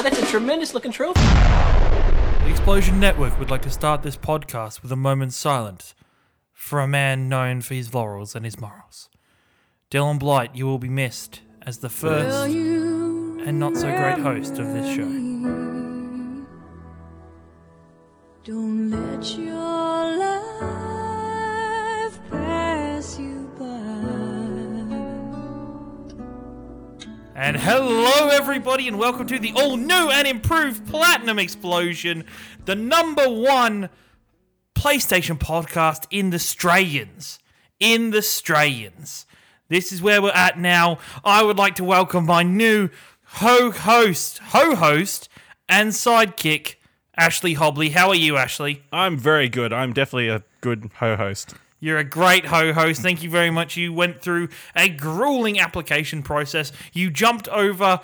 Wow, that's a tremendous looking trophy. The Explosion Network would like to start this podcast with a moment's silence for a man known for his laurels and his morals. Dylan Blight, you will be missed as the first and not so great host of this show. Don't let your And hello, everybody, and welcome to the all new and improved Platinum Explosion, the number one PlayStation podcast in the Australians. In the Australians. This is where we're at now. I would like to welcome my new ho host, ho host, and sidekick, Ashley Hobley. How are you, Ashley? I'm very good. I'm definitely a good ho host. You're a great ho host. Thank you very much. You went through a grueling application process. You jumped over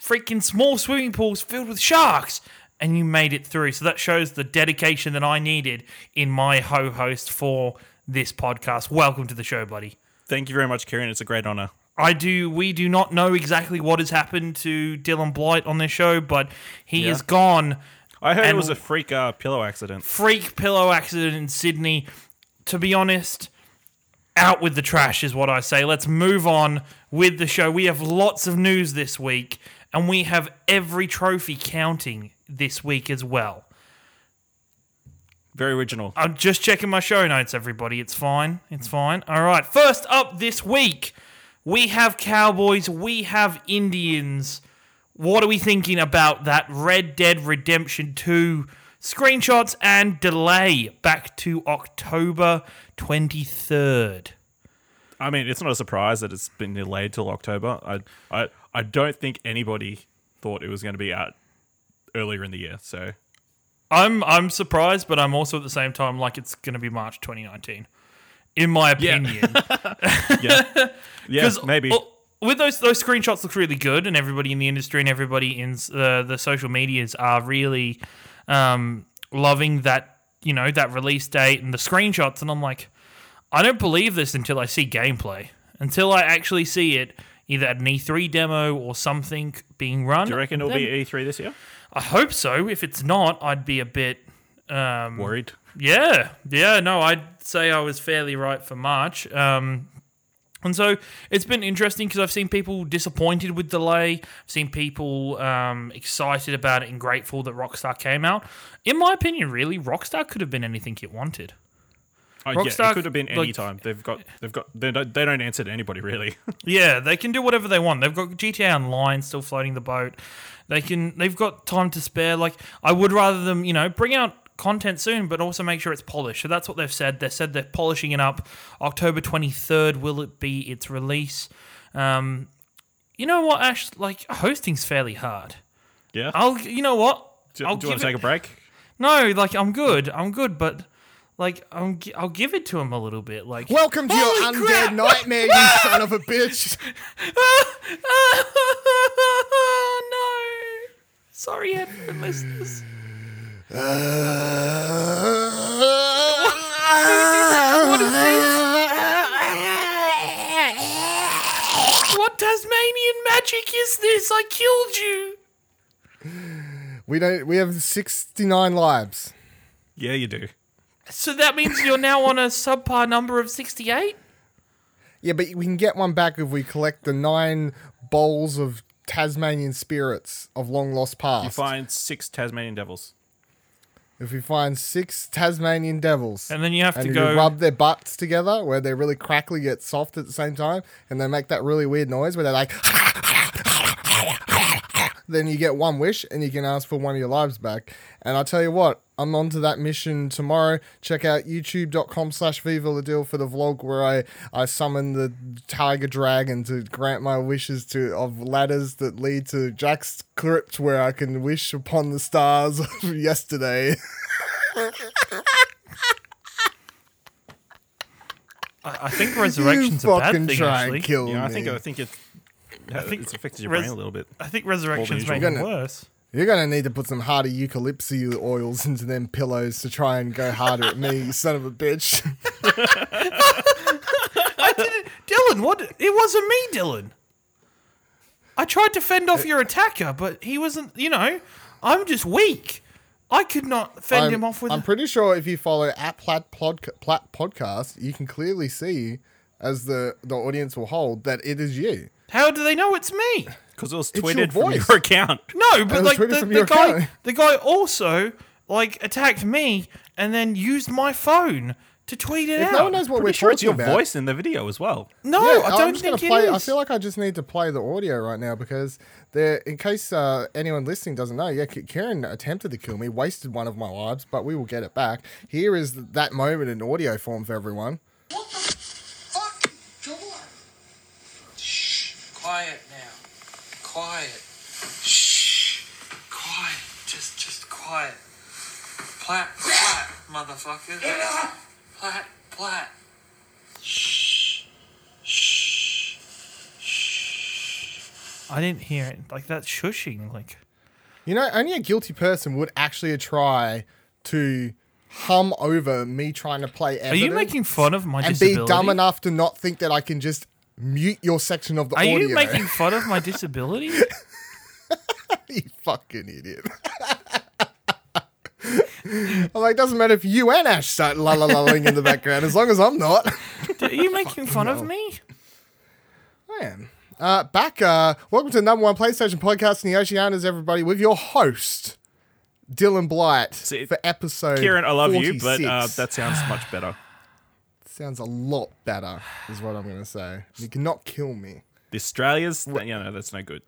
freaking small swimming pools filled with sharks and you made it through. So that shows the dedication that I needed in my ho host for this podcast. Welcome to the show, buddy. Thank you very much, Kieran. It's a great honor. I do. We do not know exactly what has happened to Dylan Blight on this show, but he Yeah. is gone. I heard it was a freak uh, pillow accident. freak pillow accident in Sydney. To be honest, out with the trash is what I say. Let's move on with the show. We have lots of news this week, and we have every trophy counting this week as well. Very original. I'm just checking my show notes, everybody. It's fine. It's fine. All right. First up this week, we have Cowboys, we have Indians. What are we thinking about that Red Dead Redemption 2 screenshots and delay back to October 23rd? I mean, it's not a surprise that it's been delayed till October. I, I, I don't think anybody thought it was going to be out earlier in the year. So I'm I'm surprised, but I'm also at the same time like it's going to be March 2019. In my Yeah. opinion. yeah, yeah, 'Cause, maybe. with those those screenshots look really good, and everybody in the industry and everybody in uh, the social medias are really um, loving that you know that release date and the screenshots. And I'm like, I don't believe this until I see gameplay, until I actually see it either at an E3 demo or something being run. Do you reckon it'll Then- be E3 this year? I hope so. If it's not, I'd be a bit. Um, Worried. yeah, yeah, no, I'd say I was fairly right for March. Um, and so it's been interesting because I've seen people disappointed with delay. I've seen people um, excited about it and grateful that Rockstar came out. In my opinion, really, Rockstar could have been anything it wanted. Oh, yeah, Rockstar, it could have been any like- time. They've got, they've got, they don't, they don't answer to anybody really. Yeah, they can do whatever they want. They've got GTA Online still floating the boat. They can. They've got time to spare. Like I would rather them, you know, bring out content soon, but also make sure it's polished. So that's what they've said. They said they're polishing it up. October twenty third will it be its release? Um, you know what, Ash? Like hosting's fairly hard. yeah. I'll. You know what? do, I'll do you want to take it- a break? No, like I'm good. I'm good, but. Like I'm, I'll give it to him a little bit. Like Welcome to your Holy undead crap! nightmare, you son of a bitch. no. Sorry, headphone listeners. What Tasmanian magic is this? I killed you. we don't. We have sixty nine lives. Yeah, you do. So that means you're now on a subpar number of 68? Yeah, but we can get one back if we collect the nine bowls of Tasmanian spirits of long lost past. You past. find six Tasmanian devils. If we find six Tasmanian devils, And then you have to you go. rub their butts together where they're really crackly yet soft at the same time, and they make that really weird noise where they're like. then you get one wish and you can ask for one of your lives back. And I tell you what, I'm on to that mission tomorrow. Check out youtube.com slash Viva La Dylan for the vlog where I, I summon the tiger dragon to grant my wishes to of ladders that lead to Jack's crypt where I can wish upon the stars of yesterday. I I think you resurrection's a bad thing, try actually. and kill Yeah, I think I think it. I think it's affected your res- brain a little bit. I think resurrection's usual. making it worse. You're gonna need to put some harder eucalyptus oils into them pillows to try and go harder at me, you son of a bitch. I didn't, Dylan. What? It wasn't me, Dylan. I tried to fend off your attacker, but he wasn't. You know, I'm just weak. I could not fend I'm, him off with. I'm pretty sure if you follow at Plat, Plat Podcast, you can clearly see, as the, the audience will hold, that it is you. How do they know it's me? Because it was your tweeted from your account. No, but like the, the guy, account. the guy also like attacked me and then used my phone to tweet it If out. no one knows what Pretty we're sure it's your about, voice in the video as well. no, Yeah, I don't I'm just think gonna it play. is. I feel like I just need to play the audio right now because there, in case uh, anyone listening doesn't know, yeah, K- Kieran attempted to kill me, wasted one of my lives, but we will get it back. Here is that moment in audio form for everyone. What the fuck? Come on. Shh. Quiet now. Quiet. Shh. Quiet. Just, just quiet. Plat, plat, motherfucker. Plat, plat. Shh. Shh. Shh. I didn't hear it. Like that shushing. Like You know, only a guilty person would actually try to hum over me trying to play. Are you making fun of my and disability? be dumb enough to not think that I can just mute your section of the Are audio? you making fun of my disability? you fucking idiot. I'm like, doesn't matter if you and Ash start la la la in the background, as long as I'm not. Are you making fun of me? Man. Uh, back, uh, welcome to the number one PlayStation podcast in the Oceanias, everybody, with your host, Dylan Blight, See, for episode Kieran, I love you, but uh, that sounds much better. sounds a lot better, is what I'm going to say. You cannot kill me. The Australia's, yeah, know, that's no good.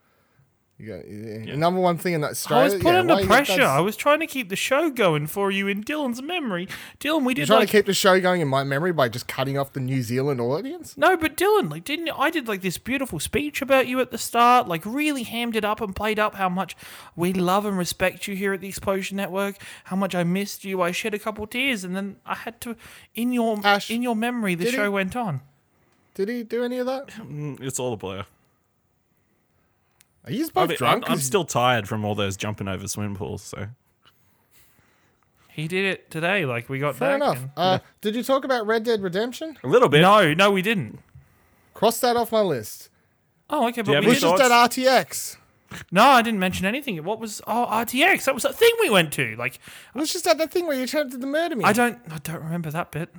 You got, yeah. Number one thing in that Australia. I was put yeah, under pressure. I was trying to keep the show going for you in Dylan's memory. Dylan, we You're did trying like to keep the show going in my memory by just cutting off the New Zealand audience? No, but Dylan, like, didn't I did like this beautiful speech about you at the start? Like, really hammed it up and played up how much we love and respect you here at the Explosion Network. How much I missed you. I shed a couple tears, and then I had to, in your Ash, in your memory, the did he- show went on. Did he do any of that? Mm, It's all a blur. Are you I both mean, drunk? I'm, I'm 'Cause still tired from all those jumping over swimming pools. So He did it today. Like we got Fair back. enough. and- Uh, did you talk about Red Dead Redemption? a little bit. no, no, we didn't. Cross that off my list. Oh, okay, but we We any did. was just thoughts? at RTX. No, I didn't mention anything. What was oh RTX? That was that thing we went to. Like It was just at that thing where you attempted to murder me. I don't, I don't remember that bit.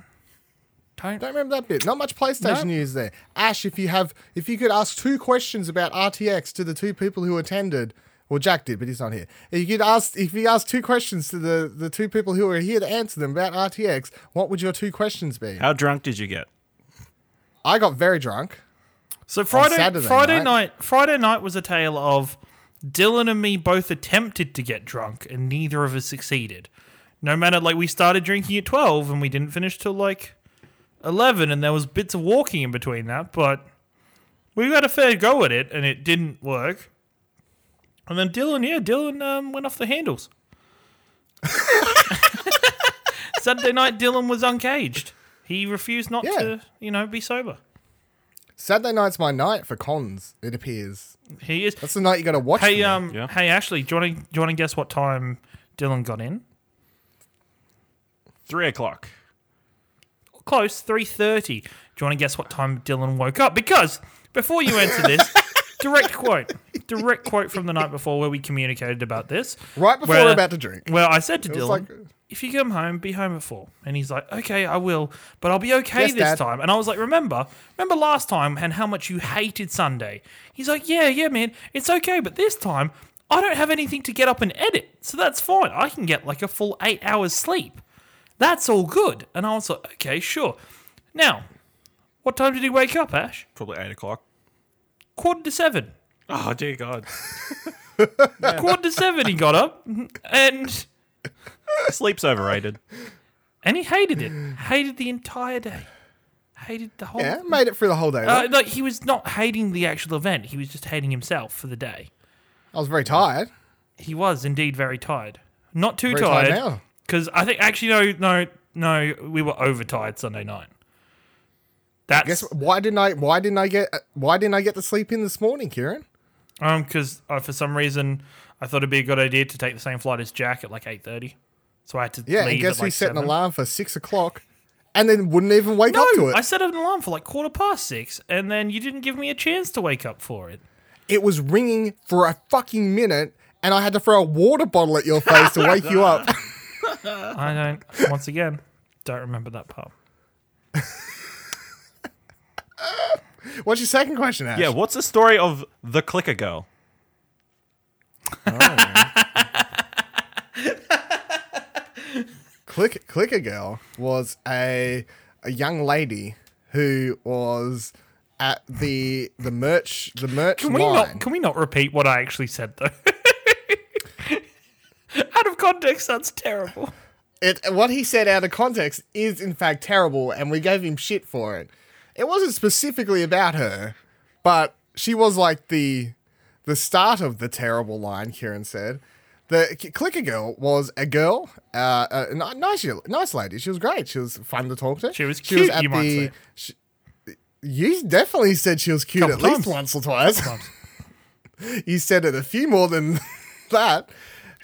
Don't. Don't remember that bit. Not much PlayStation No. news there. Ash, if you have, if you could ask two questions about RTX to the two people who attended, well, Jack did, but he's not here. If you could ask, if you ask two questions to the the two people who are here to answer them about RTX, what would your two questions be? How drunk did you get? I got very drunk. So Friday, Friday night. night, Friday night was a tale of Dylan and me both attempted to get drunk, and neither of us succeeded. No matter, like we started drinking at twelve, and we didn't finish till like eleven, and there was bits of walking in between that, but we had a fair go at it, and it didn't work. And then Dylan, yeah, Dylan um, went off the handles. Saturday night, Dylan was uncaged. He refused not Yeah. to, you know, be sober. Saturday night's my night for cons. It appears He is. that's the night you got to watch. Hey, um, Yeah. hey, Ashley, do you want to do you want to guess what time Dylan got in? Three o'clock. Close, three thirty. Do you want to guess what time Dylan woke up? Because before you answer this, direct quote, direct quote from the night before where we communicated about this. right before where- we're about to drink. Well, I said to Dylan, like- uh, if you come home, be home at four. And he's like, okay, I will, but I'll be okay Yes, this Dad. time. And I was like, remember, remember last time and how much you hated Sunday? He's like, yeah, yeah, man, it's okay, but this time I don't have anything to get up and edit, so that's fine. I can get like a full eight hours sleep. That's all good. And I was like, okay, sure. Now, what time did he wake up, Ash? Probably eight o'clock. Quarter to seven. Oh dear God. Quarter to seven, he got up, and Sleep's overrated. and he hated it. Hated the entire day. Hated the whole. Yeah, made it through the whole day. Uh, like he was not hating the actual event. He was just hating himself for the day. I was very tired. He was indeed very tired. Not too Very tired tired. now. Because I think actually no no no we were overtired Sunday night. That's Guess why didn't I? Why didn't I get? Why didn't I get to sleep in this morning, Kieran? um because uh, for some reason I thought it'd be a good idea to take the same flight as Jack at like eight thirty. So I had to Yeah, leave and guess at like who set an alarm for six o'clock, and then wouldn't even wake No, up to it. I set an alarm for like quarter past six, and then you didn't give me a chance to wake up for it. it was ringing for a fucking minute, and I had to throw a water bottle at your face to wake you up. I don't. Once again, don't remember that part. What's your second question, Ash? Yeah, what's the story of the clicker girl? Oh, Click Clicker Girl was a a young lady who was at the the merch the merch Can we line. not? Can we not repeat what I actually said though? Out of context, that's terrible. it what he said out of context is in fact terrible, and we gave him shit for it. It wasn't specifically about her, but she was like the the start of the terrible line. Kieran said. The Clicker Girl was a girl, uh, a nice, nice lady. She was great. She was fun to talk to. She was cute, you might say. she- you definitely said she was cute Couple at least once or twice. you said it a few more than that.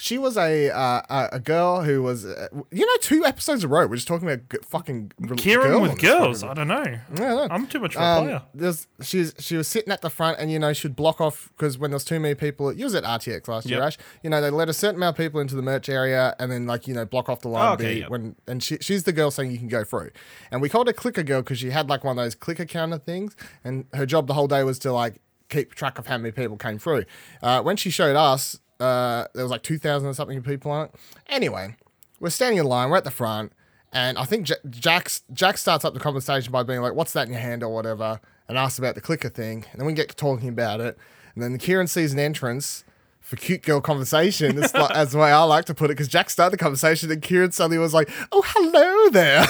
She was a uh, a- a girl who was, uh, you know, two episodes in a row. We're just talking about g- fucking r- Kieran girl with girls. I don't know. Yeah, no. I'm too much of a Um, player. there's she was she was sitting at the front, and you know she'd block off because when there's too many people, you was at RTX last year, Ash. You know they let a certain amount of people into the merch area, and then like you know block off the line. Oh, okay, yep. When and she, she's the girl saying you can go through, and we called her Clicker Girl because she had like one of those clicker counter things, and her job the whole day was to like keep track of how many people came through. Uh, when she showed us, uh, there was like two thousand or something people on it. Anyway, we're standing in line, we're at the front, and I think J- Jack Jack starts up the conversation by being like, "What's that in your hand?" or whatever, and asks about the clicker thing, and then we get to talking about it, and then Kieran sees an entrance for cute girl conversation. It's like, as the way I like to put it, because Jack started the conversation, and Kieran suddenly was like, "Oh, hello there."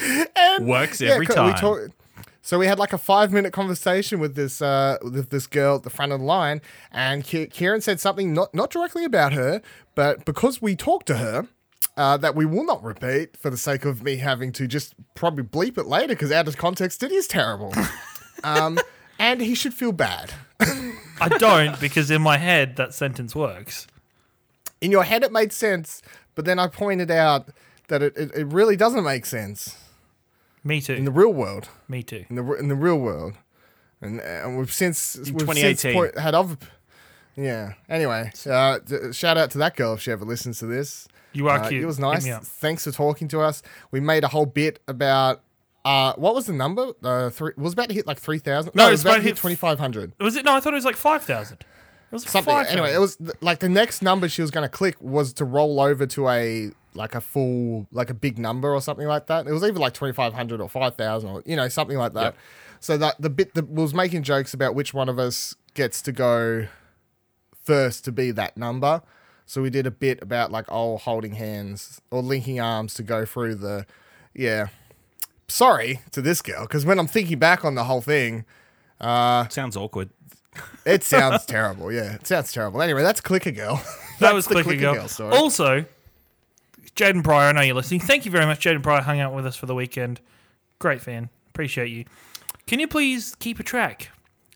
and Works every co- time. We talk- so we had like a five minute conversation with this uh, with this girl at the front of the line, and Ki- Kieran said something not not directly about her, but because we talked to her. Uh, that we will not repeat for the sake of me having to just probably bleep it later because out of context it is terrible. um, and he should feel bad. I don't because in my head that sentence works. In your head it made sense, but then I pointed out that it, it, it really doesn't make sense Me too. in the real world. Me too. in the in the real world, and and we've since we've since 2018. point, had other. Yeah. Anyway, uh, shout out to that girl if she ever listens to this. You are Uh, cute. It was nice. Thanks for talking to us. We made a whole bit about. Uh, what was the number? Uh, three. Was about to hit like three thousand. No, No, it was about about to hit twenty five hundred. Was it? No, I thought it was like five thousand. It was Something. 5,000. Anyway, it was like the next number she was going to click was to roll over to a like a full like a big number or something like that. It was either like twenty five hundred or five thousand or you know something like that. Yep. So that the bit that was making jokes about which one of us gets to go first to be that number. So we did a bit about like oh holding hands or linking arms to go through the yeah. Sorry to this girl because when I'm thinking back on the whole thing, uh, Sounds awkward. it sounds terrible. Yeah, it sounds terrible. Anyway, that's Clicker Girl. that was Clicker Clicker Girl. Girl story. Also, Jaden Pryor, I know you're listening. Thank you very much. Jaden Pryor hung out with us for the weekend. Great fan. Appreciate you. Can you please keep a track?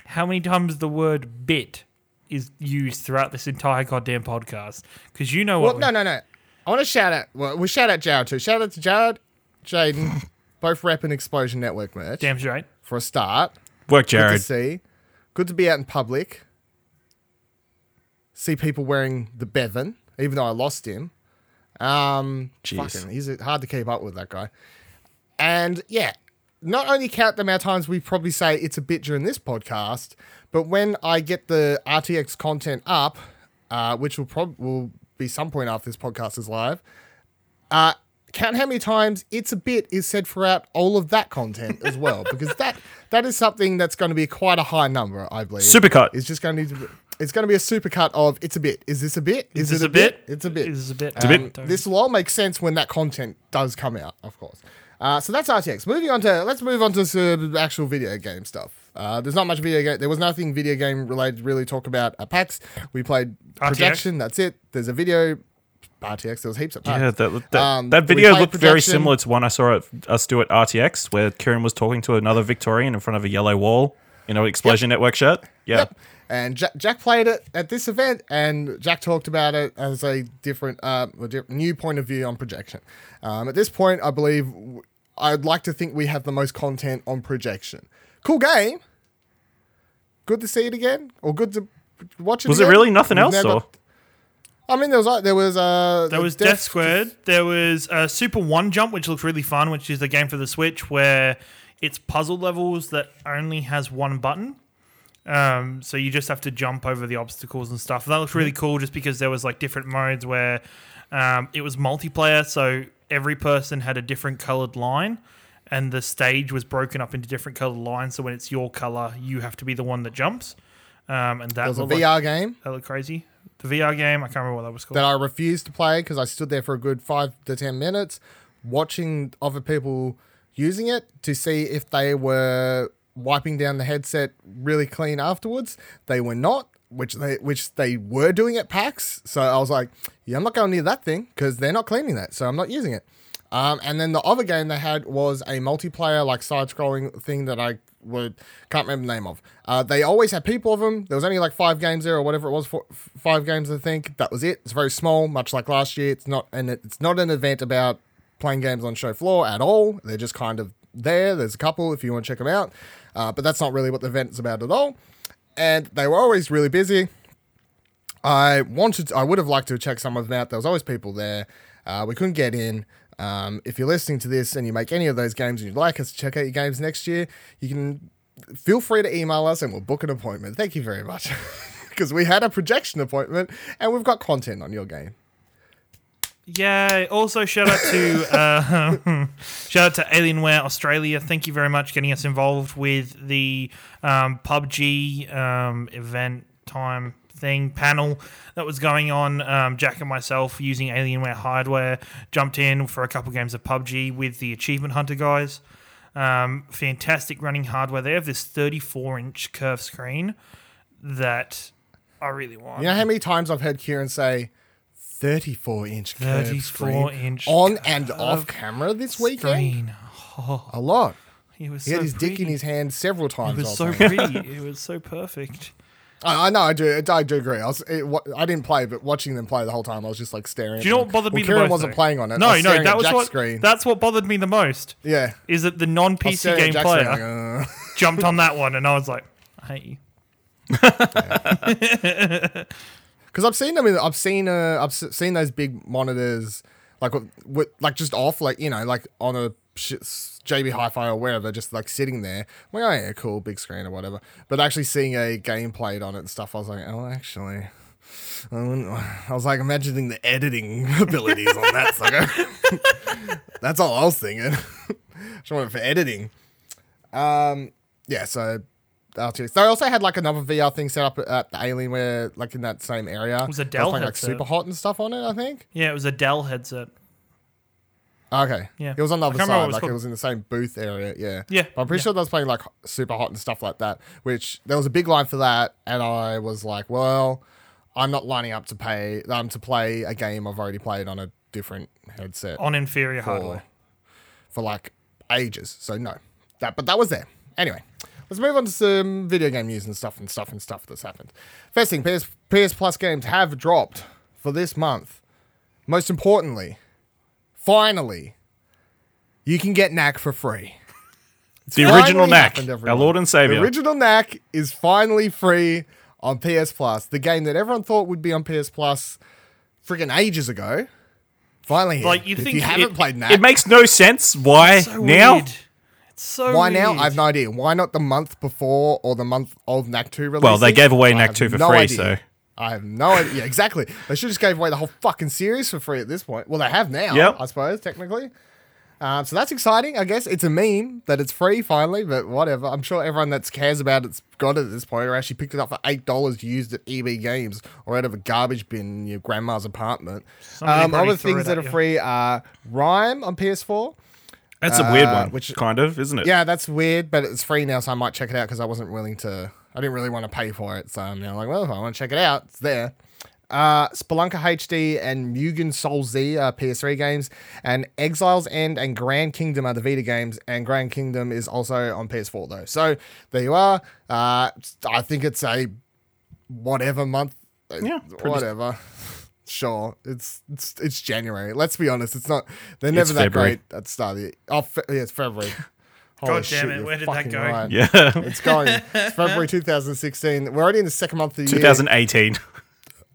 How many times the word bit is used throughout this entire goddamn podcast? Because you know Well, what. no, no, no. I want to shout out. Well, we shout out Jared too. Shout out to Jared, Jaden, both repping Explosion Network merch Damn straight. for a start. Work, Jared. Good to see. Good to be out in public. See people wearing the Bevan, even though I lost him. Um, Jeez. fucking, he's hard to keep up with that guy. And yeah, not only count the amount of times we probably say it's a bit during this podcast, but when I get the RTX content up, uh, which will probably will be some point after this podcast is live, uh, count how many times it's a bit is said throughout all of that content as well, because that that is something that's going to be quite a high number, I believe. Supercut. It's just going to need to. Be, it's going to be a supercut of it's a bit. Is this a bit? Is, this it a bit? It's a bit. Is this a bit? Um, A bit. This will all make sense when that content does come out, of course. Uh, so that's RTX. Moving on to let's move on to some actual video game stuff. Uh, there's not much video game. There was nothing video game related to really talk about at PAX. We played RTX? projection. That's it. There's a video. RTX. There was heaps of PAX. Yeah, that, that, Um, that video played looked very similar to one I saw at, us do at RTX, where Kieran was talking to another Victorian in front of a yellow wall in an Explosion Network shirt. Yeah. Yep. And Jack, Jack played it at this event, and Jack talked about it as a different, uh, a di- new point of view on projection. Um, at this point, I believe w- I'd like to think we have the most content on projection. Cool game, good to see it again, or good to watch it. Was it really nothing We've else, now or I mean, there was like there was uh There was Death Squared. There was uh, Super One Jump, which looks really fun, which is a game for the Switch where it's puzzle levels that only has one button. Um, so you just have to jump over the obstacles and stuff. That looks really cool, just because there was like different modes where um, it was multiplayer, so every person had a different colored line, and the stage was broken up into different colored lines. So when it's your color, you have to be the one that jumps. Um, and that There was a looked like- VR game that looked crazy. The VR game, I can't remember what that was called. that I refused to play because I stood there for a good five to ten minutes watching other people using it to see if they were wiping down the headset really clean afterwards. They were not, which they which they were doing at PAX. So I was like, yeah, I'm not going near that thing because they're not cleaning that, so I'm not using it. Um, and then the other game they had was a multiplayer like side scrolling thing that I would can't remember the name of. Uh, they always had people of them. There was only like five games there or whatever it was. Four, f- five games I think that was it. It's very small, much like last year. It's not and it's not an event about playing games on show floor at all. They're just kind of there. There's a couple if you want to check them out, uh, but that's not really what the event is about at all. And they were always really busy. I wanted, I would have liked to check some of them out. There was always people there. Uh, we couldn't get in. Um, if you're listening to this and you make any of those games and you'd like us to check out your games next year, you can feel free to email us and we'll book an appointment. Thank you very much. Because we had a projection appointment and we've got content on your game. Yeah. Also, shout out to uh, shout out to Alienware Australia. Thank you very much getting us involved with the um, PUBG um, event time thing panel that was going on. Um, Jack and myself using Alienware hardware jumped in for a couple games of PUBG with the Achievement Hunter guys. Um, fantastic running hardware. They have this 34 inch curved screen that I really want. You know how many times I've heard Kieran say 34 inch curved 34 screen inch on and off camera this weekend? screen. A lot. He was He so had his dick in his hand several times. It was so pretty. It was so perfect. I, I know, I do, I do agree. I was, it, I didn't play, but watching them play the whole time, I was just like staring. Do you know at what bothered well, me the Kieran most? wasn't though? playing on it. No, no, that was Jack's what. screen. That's what bothered me the most. yeah, Is that the non-PC game player like, uh. jumped on that one, and I was like, I hate you. Because I've seen them. In, I've seen. Uh, I've seen those big monitors, like with, like just off, like you know, like on a sh- JB Hi-Fi or wherever, just like sitting there. I'm like, oh yeah, cool, big screen or whatever. But actually seeing a game played on it and stuff, I was like, oh, actually. I I was like imagining the editing abilities on that sucker. That's all I was thinking. Just want it for editing. Um, yeah, so I'll. They also had like another VR thing set up at the Alienware, like in that same area. It was a Dell playing, like headset. super hot and stuff on it. I think. Yeah, it was a Dell headset. Okay. Yeah. It was on the other side. it's Like it was in the same booth area. Yeah. Yeah, But I'm pretty yeah. sure they was playing like Superhot and stuff like that. Which there was a big line for that, and I was like, well, I'm not lining up to pay um to play a game I've already played on a different headset On inferior for, hardware. for like ages. So no, that but that was there. Anyway, let's move on to some video game news and stuff and stuff and stuff that's happened. First thing, PS PS Plus games have dropped for this month. Most importantly, finally, you can get Knack for free. It's The original finally Knack, our. Lord and Savior. The original Knack is finally free on PS Plus. The game that everyone thought would be on PS Plus freaking ages ago. Finally, here. Like, you'd if think you haven't it- played Knack, it makes no sense. Why So now? weird. It's so Why now? weird. I have no idea. Why not the month before or the month of Knack 2 release? Well, they gave away Knack have 2 for no free, idea. so- I have no idea. Yeah, exactly. They should just gave away the whole fucking series for free at this point. Well, they have now, Yep. I suppose, technically. Um, so that's exciting. I guess it's a meme that it's free finally, but whatever. I'm sure everyone that cares about it's got it at this point or actually picked it up for $8 used at EB Games or out of a garbage bin in your grandma's apartment. Somebody Um, other things that are you. free are Rhyme on PS4. That's a weird Uh, one, which- kind of, isn't it? Yeah, that's weird, but it's free now, so I might check it out because I wasn't willing to. I didn't really want to pay for it, so I'm now like, well, if I want to check it out, it's there. Uh, Spelunker HD and Mugen Soul Z are PS3 games, and Exiles End and Grand Kingdom are the Vita games, and Grand Kingdom is also on PS4 though. So there you are. Uh, I think it's a whatever month. uh, Yeah, whatever. Sure, it's it's it's January. Let's be honest, it's not. They're never It's that February. great at the start of. Oh, fe- yeah, it's February. Holy God damn shit, it, where did that go? right. Yeah. It's going. It's February 2016. We're already in the second month of the year. 2018.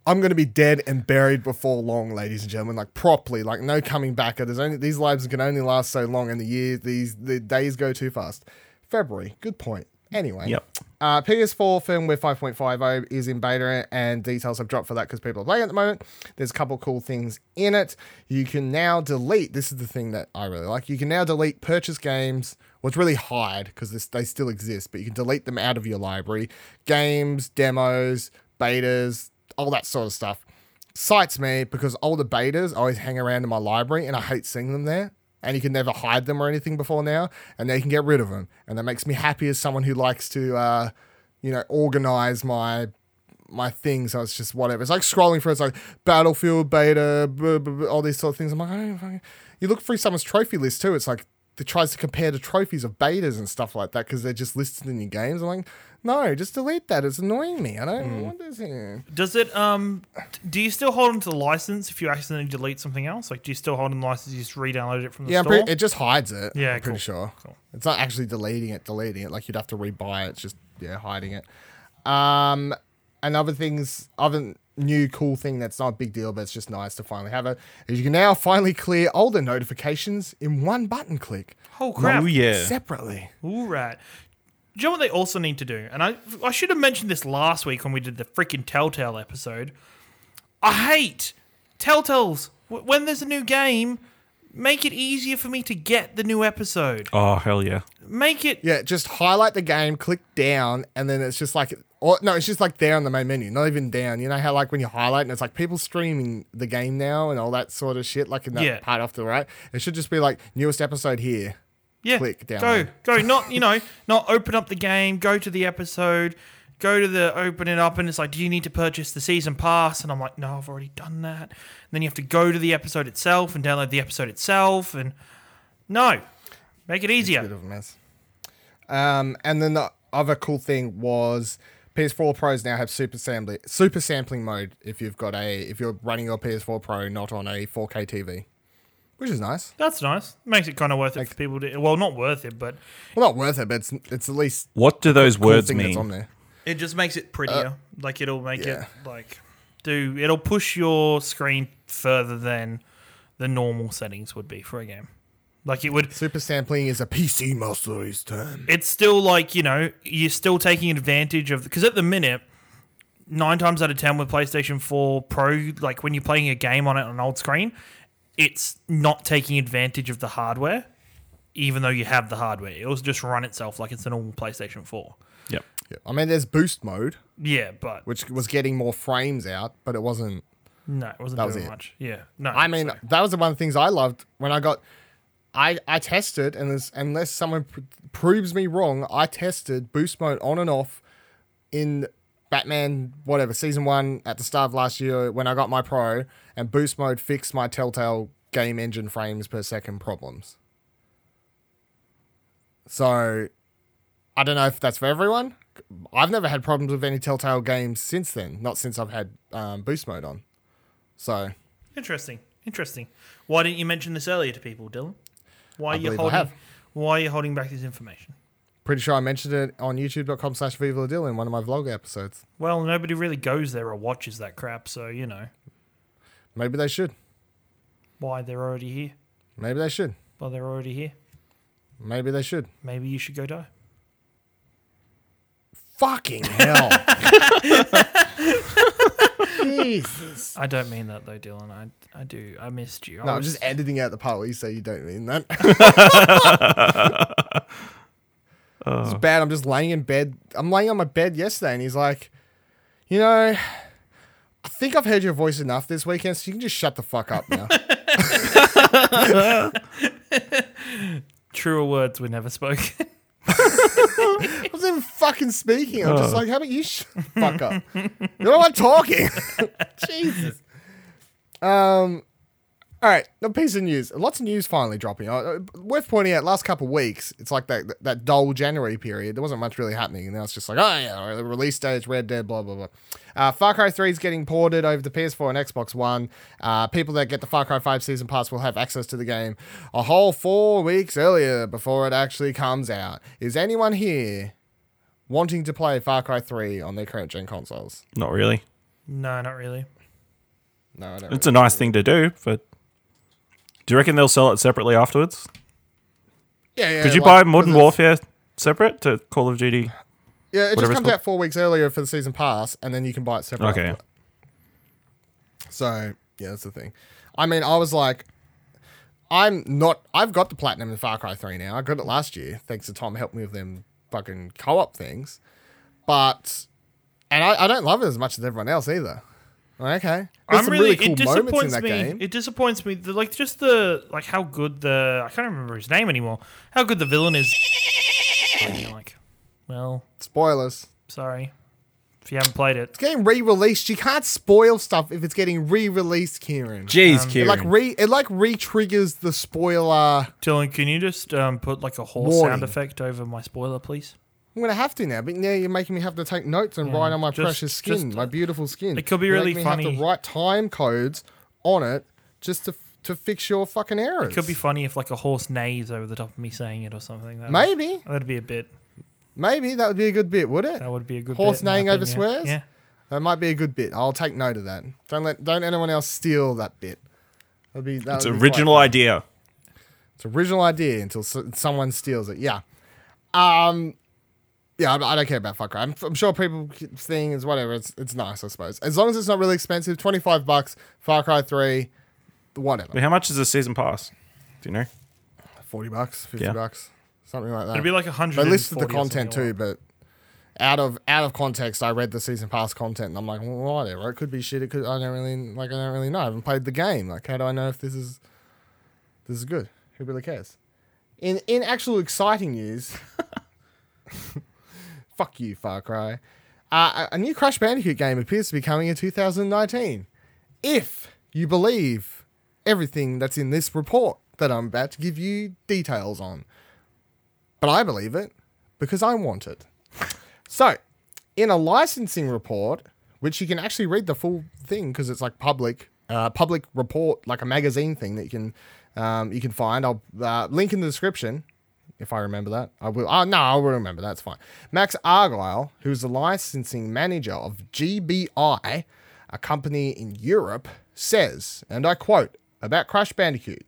I'm going to be dead and buried before long, ladies and gentlemen. Like properly, like no coming back. There's only these lives can only last so long, and the years, these the days go too fast. February, good point. Anyway, Yep. Uh, PS4 firmware 5.50 is in beta, and details have dropped for that because people are playing at the moment. There's a couple cool things in it. You can now delete. This is the thing that I really like. You can now delete purchase games. Well, it's really hide because they still exist, but you can delete them out of your library. Games, demos, betas, all that sort of stuff. Excites me because all the betas always hang around in my library, and I hate seeing them there and you can never hide them or anything before now, and they can get rid of them, and that makes me happy as someone who likes to, uh, you know, organize my my things. So it's just whatever. It's like scrolling through. It's like Battlefield beta, blah, blah, blah, all these sort of things. I'm like, I don't fucking. You look through someone's trophy list too. It's like it tries to compare the trophies of betas and stuff like that because they're just listed in your games. I'm like, no, just delete that. It's annoying me. I don't want this here. Does it? Um, do you still hold onto the license if you accidentally delete something else? Like, do you still hold on the license? You just re-download it from the Yeah, store. pretty, it just hides it. Yeah, I'm pretty sure. cool. It's not actually deleting it, deleting it. Like you'd have to rebuy it. It's just yeah, hiding it. Um, and other things, other new cool thing that's not a big deal, but it's just nice to finally have it. Is you can now finally clear all the notifications in one button click oh crap! Oh, yeah. separately. All right. Do you know what they also need to do? And I I should have mentioned this last week when we did the freaking Telltale episode. I hate Telltales. When there's a new game, make it easier for me to get the new episode. Oh, hell yeah. Make it Yeah, just highlight the game, click down, and then it's just like, or no, it's just like there on the main menu, not even down. You know how like when you highlight and it's like people streaming the game now and all that sort of shit, like in that Yeah. part off the right. It should just be like newest episode here. yeah, click down Go, go. Not you know, not open up the game. Go to the episode. Go to the open it up, and it's like, do you need to purchase the season pass? And I'm like, no, I've already done that. And then you have to go to the episode itself and download the episode itself, and no, make it easier. bit of a mess. Um, and then the other cool thing was PS4 Pros now have super sampling super sampling mode if you've got a if you're running your PS4 Pro not on a 4K TV, which is nice. That's nice. Makes it kind of worth it for people to. Well, not worth it, but Well, not worth it, but it's it's at least What do those cool words thing that's on mean? there. It just makes it prettier. Uh, like it'll make yeah. it like do. It'll push your screen further than the normal settings would be for a game. Like it would. Super sampling is a PC master term. It's still like you know you're still taking advantage of because at the minute. Nine times out of ten with PlayStation 4 Pro, like when you're playing a game on it on an old screen, it's not taking advantage of the hardware, even though you have the hardware. It'll just run itself like it's a normal PlayStation 4. Yep. Yeah. I mean, there's boost mode, Yeah, but which was getting more frames out, but it wasn't. no, it wasn't That was doing it. much. Yeah, no. I mean, so- that was the one of the things I loved when I got. I I tested, and there's, unless someone pr- proves me wrong, I tested boost mode on and off in Batman whatever season one at the start of last year when I got my Pro, and boost mode fixed my Telltale game engine frames per second problems. So, I don't know if that's for everyone. I've never had problems with any Telltale games since then. Not since I've had um, boost mode on. So interesting, interesting. Why didn't you mention this earlier to people, Dylan? Why I are you holding? have. Why are you holding back this information? Pretty sure I mentioned it on youtube.com slash Viva La Dylan in one of my vlog episodes. Well, nobody really goes there or watches that crap, so you know Maybe they should. why they're already here. Maybe they should. Well, they're already here. Maybe they should. Maybe you should go die. Fucking hell. Jesus. I don't mean that though, Dylan. I I do. I missed you. I No, I'm was- just editing out the part where you say you don't mean that. It's bad. I'm just laying in bed. I'm laying on my bed yesterday, and he's like, you know, I think I've heard your voice enough this weekend, so you can just shut the fuck up now. truer words were never spoken. I wasn't even fucking speaking. I'm just like, how about you shut the fuck up? You know I'm talking. Jesus. Um, All right, a piece of news. Lots of news finally dropping. Uh, worth pointing out, last couple of weeks, it's like that that dull January period. There wasn't much really happening, and now it's just like, oh yeah, the release date, Red Dead, blah blah blah. Uh, Far Cry Three is getting ported over to PS4 and Xbox One. Uh, people that get the Far Cry Five season pass will have access to the game a whole four weeks earlier before it actually comes out. Is anyone here wanting to play Far Cry Three on their current gen consoles? Not really. No, not really. No, I don't. It's a nice thing to do, but do you reckon they'll sell it separately afterwards? yeah, yeah. Could you like, buy Modern Warfare separate to Call of Duty? Yeah, it just comes out four weeks earlier for the season pass, and then you can buy it separately. Okay. So yeah, that's the thing. I mean, I was like, I'm not. I've got the platinum in Far Cry Three now. I got it last year, thanks to Tom helped me with them fucking co-op things. But and I, I don't love it as much as everyone else either. Like, okay, there's I'm some really, really, it cool moments in disappoints that me. game. It disappoints me. The, like just the like how good the I can't remember his name anymore. How good the villain is. Like, well, Spoilers. sorry if you haven't played it. It's getting re-released. You can't spoil stuff if it's getting re-released, Kieran. Jeez, It Kieran. like re it like re-triggers the spoiler. Dylan, can you just um, put like a horse Warning. sound effect over my spoiler, please? I'm gonna have to now, but now you're making me have to take notes and write on my just- precious skin, just- my beautiful skin. It could be You're really making me Have to write time codes on it just to to fix your fucking errors. It could be funny if like a horse neighs over the top of me saying it or something. That maybe, that'd be a bit. maybe that would be a good bit, would it? That would be a good Horse bit, in my neighing over opinion. swears? Yeah. That might be a good bit. I'll take note of that. Don't let don't anyone else steal that bit. That'd be that it's would an be original idea. It's original idea until s- someone steals it. Yeah. Um. Yeah, I, I don't care about Far Cry. I'm, I'm sure people seeing is whatever. It's it's nice, I suppose. As long as it's not really expensive, twenty five bucks. Far Cry three, whatever. But how much is a season pass? Do you know? Forty bucks, fifty Yeah. bucks, something like that. It'd be like a hundred. they listed the content too, but out of out of context, I read the season pass content, and I'm like, well, whatever. It could be shit. It could. I don't really like. I don't really know. I haven't played the game. Like, how do I know if this is this is good? Who really cares? In in actual exciting news, fuck you, Far Cry. Uh, a new Crash Bandicoot game appears to be coming in 2019. If you believe everything that's in this report that I'm about to give you details on. But I believe it because I want it. So, in a licensing report, which you can actually read the full thing because it's like public, uh, public report, like a magazine thing that you can um, you can find. I'll uh, link in the description if I remember that. I will. Oh no, I will remember. That's fine. Max Argyle, who's the licensing manager of GBI, a company in Europe, says, and I quote about Crash Bandicoot.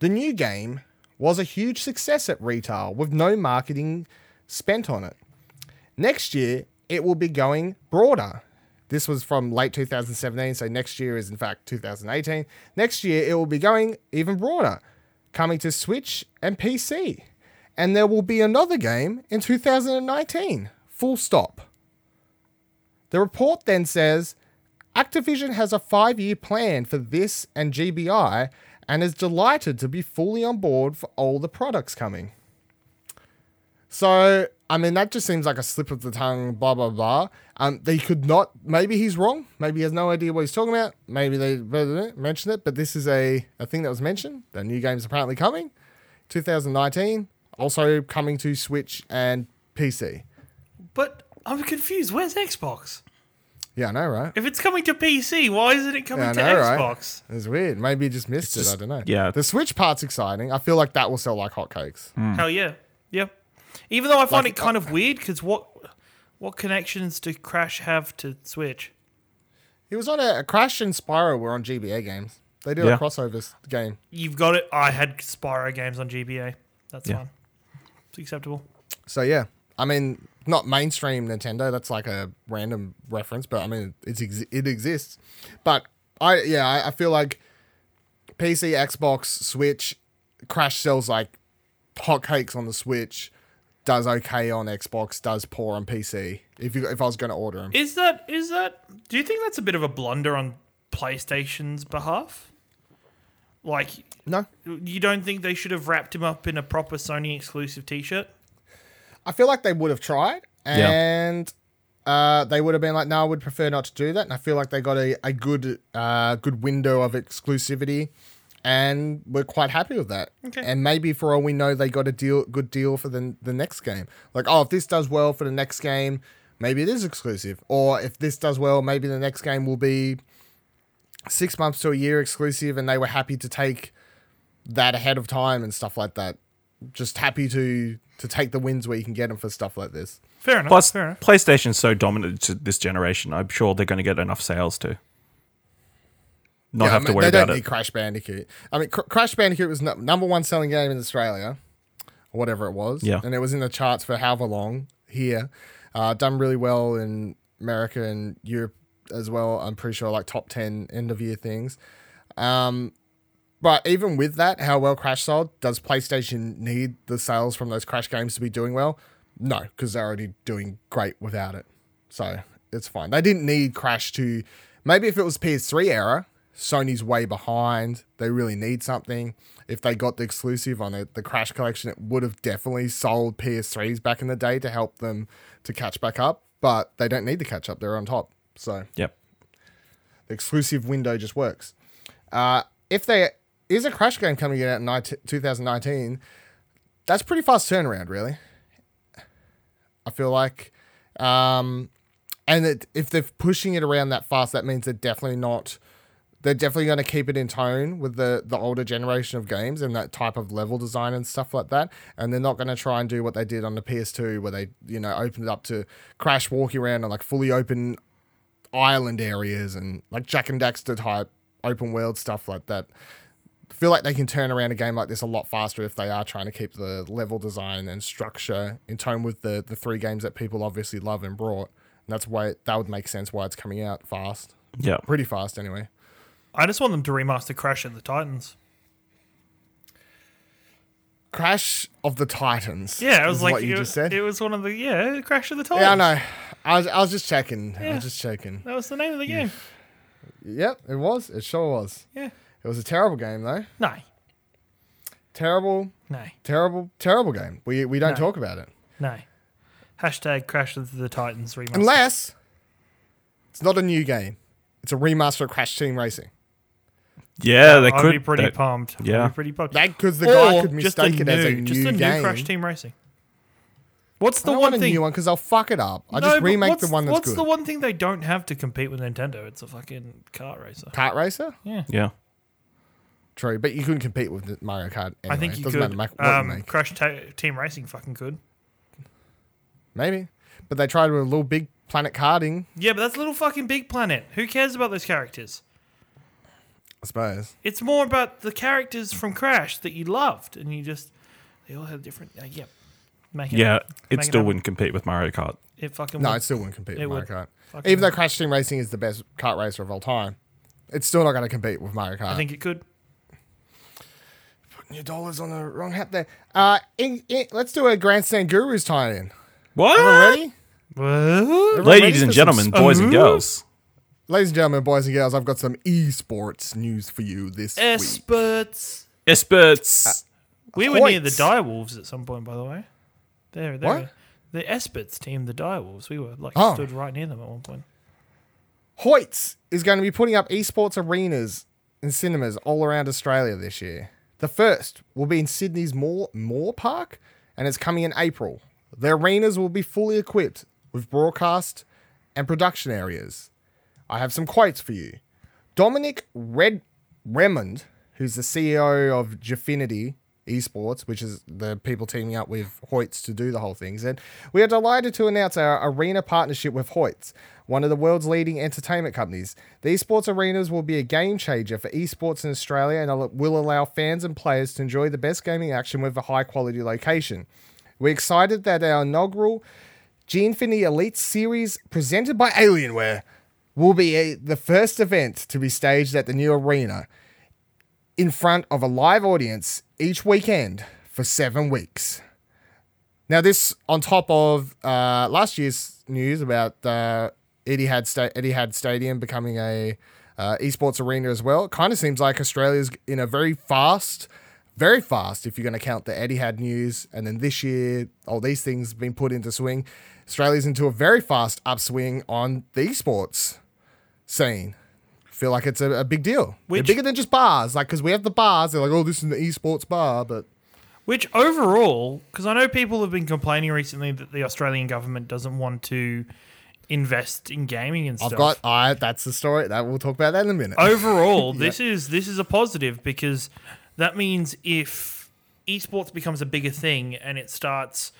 The new game was a huge success at retail with no marketing spent on it. Next year, it will be going broader. This was from late 2017, so next year is in fact 2018. Next year, it will be going even broader, coming to Switch and PC. And there will be another game in 2019. Full stop. The report then says Activision has a five year plan for this and GBI and is delighted to be fully on board for all the products coming. So, I mean, that just seems like a slip of the tongue, blah, blah, blah. Um, they could not, maybe he's wrong. Maybe he has no idea what he's talking about. Maybe they mentioned it, but this is a, a thing that was mentioned. The new game's apparently coming 2019, also coming to Switch and PC. But I'm confused. Where's Xbox? Yeah, I know, right? If it's coming to PC, why isn't it coming Yeah, I to know, right? Xbox? It's weird. Maybe he just missed it. I don't know. yeah. The Switch part's exciting. I feel like that will sell like hotcakes. Hmm. Hell yeah, yeah. Even though I find Like, it kind of weird because what what connections do Crash have to Switch? He was on a, a Crash and Spyro were on GBA games. They did Yeah. a crossover s- game. You've got it. I had Spyro games on GBA. That's Yeah. fine. It's acceptable. So yeah, I mean, not mainstream Nintendo. That's like a random reference, but I mean, it's ex- it exists. But I yeah, I, I feel like PC, Xbox, Switch, Crash sells like hotcakes on the Switch. Does okay on Xbox. Does poor on PC. If you if I was going to order them, Is that is that? Do you think that's a bit of a blunder on PlayStation's behalf? Like, no. you don't think they should have wrapped him up in a proper Sony exclusive T-shirt? I feel like they would have tried, and uh, they would have been like, "No, I would prefer not to do that." And I feel like they got a, a good uh, good window of exclusivity and we're quite happy with that. Okay. And maybe for all we know, they got a deal, good deal for the the next game. Like, oh, if this does well for the next game, maybe it is exclusive. Or if this does well, maybe the next game will be six months to a year exclusive, and they were happy to take that ahead of time and stuff like that. Just happy to to take the wins where you can get them for stuff like this. Fair enough. Plus, fair enough. PlayStation's so dominant to this generation. I'm sure they're going to get enough sales to not Yeah, have I to mean, worry they about don't it. need Crash Bandicoot. I mean, Cr- Crash Bandicoot was no- number one selling game in Australia, or whatever it was. Yeah. and it was in the charts for however long here. Uh, done really well in America and Europe as well. I'm pretty sure like top ten end of year things. Um, but even with that, how well Crash sold, does PlayStation need the sales from those Crash games to be doing well? No, because they're already doing great without it. So it's fine. They didn't need Crash to. Maybe if it was PS3 era, Sony's way behind. They really need something. If they got the exclusive on it, the Crash collection, it would have definitely sold PS3s back in the day to help them to catch back up. But they don't need to catch up. They're on top. So Yep. the exclusive window just works. Uh, if there is a Crash game coming out in 19 2019, that's pretty fast turnaround, really. I feel like, um, and it, if they're pushing it around that fast, that means they're definitely not. They're definitely going to keep it in tone with the the older generation of games and that type of level design and stuff like that. And they're not going to try and do what they did on the PS2, where they you know opened it up to Crash walking around and like fully open island areas and like Jak and Daxter type open world stuff like that. I feel like they can turn around a game like this a lot faster if they are trying to keep the level design and structure in tone with the the three games that people obviously love and brought. And that's why that would make sense why it's coming out fast, Yeah. pretty fast anyway. I just want them to remaster Crash of the Titans. Crash of the Titans. Yeah, it was like what you it, just said. It was one of the yeah Crash of the Titans. yeah, I know. I was, I was just checking. I was just checking. That was the name of the game. Yep, it was. It sure was. Yeah. It was a terrible game though. No, Terrible, no, terrible, terrible game. We we don't No. talk about it. no. Hashtag Crash of the Titans remaster. Unless it's not a new game. It's a remaster of Crash Team Racing. Yeah, they I'd could. be pretty they- pumped. I'd yeah. be pretty pumped. That because the guy Or could just a mistake it as a new- new just a new. Crash Team Racing. What's I the don't one want a thing? new one because they'll fuck it up. I No, just but remake what's, the one that's What's good. the one thing they don't have to compete with Nintendo? It's a fucking kart racer. Kart Racer? Yeah. Yeah. True, but you couldn't compete with Mario Kart. Anyway. I think you Doesn't could. matter ma- what you Um, make. Crash ta- Team Racing fucking could. Maybe, but they tried with a little big Planet Karting. Yeah, but that's Little Fucking Big Planet. Who cares about those characters? I suppose. It's more about the characters from Crash that you loved, and you just they all have different. Uh, yeah, make it. Yeah, Make it it still happen. wouldn't compete with Mario Kart. It fucking. No, would. it still wouldn't compete It with would. Mario Kart. Fucking Even though. Crash Team Racing is the best kart racer of all time, it's still not going to compete with Mario Kart. I think it could. Your dollars on the wrong hat there. Uh, in, in, let's do a Grandstand Gurus tie-in. What? Everyone ready? What? Everyone ready Ladies for and some gentlemen, boys and girls. Ladies and gentlemen, boys and girls, I've got some esports news for you this week. Experts. Experts. We were near the Hoyts. Direwolves at some point, by the way. There, there. What? The Esperts team, the Direwolves. We were like Oh. stood right near them at one point. Hoyts is going to be putting up esports arenas in cinemas all around Australia this year. The first will be in Sydney's Moore, Moore Park, and it's coming in April. The arenas will be fully equipped with broadcast and production areas. I have some quotes for you. Dominic Red Remond, who's the CEO of Gfinity Esports, which is the people teaming up with Hoyts to do the whole thing, said, We are delighted to announce our arena partnership with Hoyts, one of the world's leading entertainment companies. The esports arenas will be a game changer for esports in Australia and will allow fans and players to enjoy the best gaming action with a high quality location. We're excited that our inaugural Gfinity Elite Series presented by Alienware will be a, the first event to be staged at the new arena in front of a live audience each weekend for seven weeks. Now, this on top of uh, last year's news about uh, Etihad, Sta- Etihad Stadium becoming a uh, esports arena as well. Kind of seems like Australia's in a very fast, very fast, if you're going to count the Etihad news, and then this year, all these things been put into swing. Australia's into a very fast upswing on the esports scene. Feel like it's a, a big deal. Which- They're bigger than just bars. Like, because we have the bars, they're like, oh, this is an esports bar, but Which overall, because I know people have been complaining recently that the Australian government doesn't want to invest in gaming and stuff. I've got I. That's the story. That we'll talk about that in a minute. overall, this is this is a positive because that means if esports becomes a bigger thing and it starts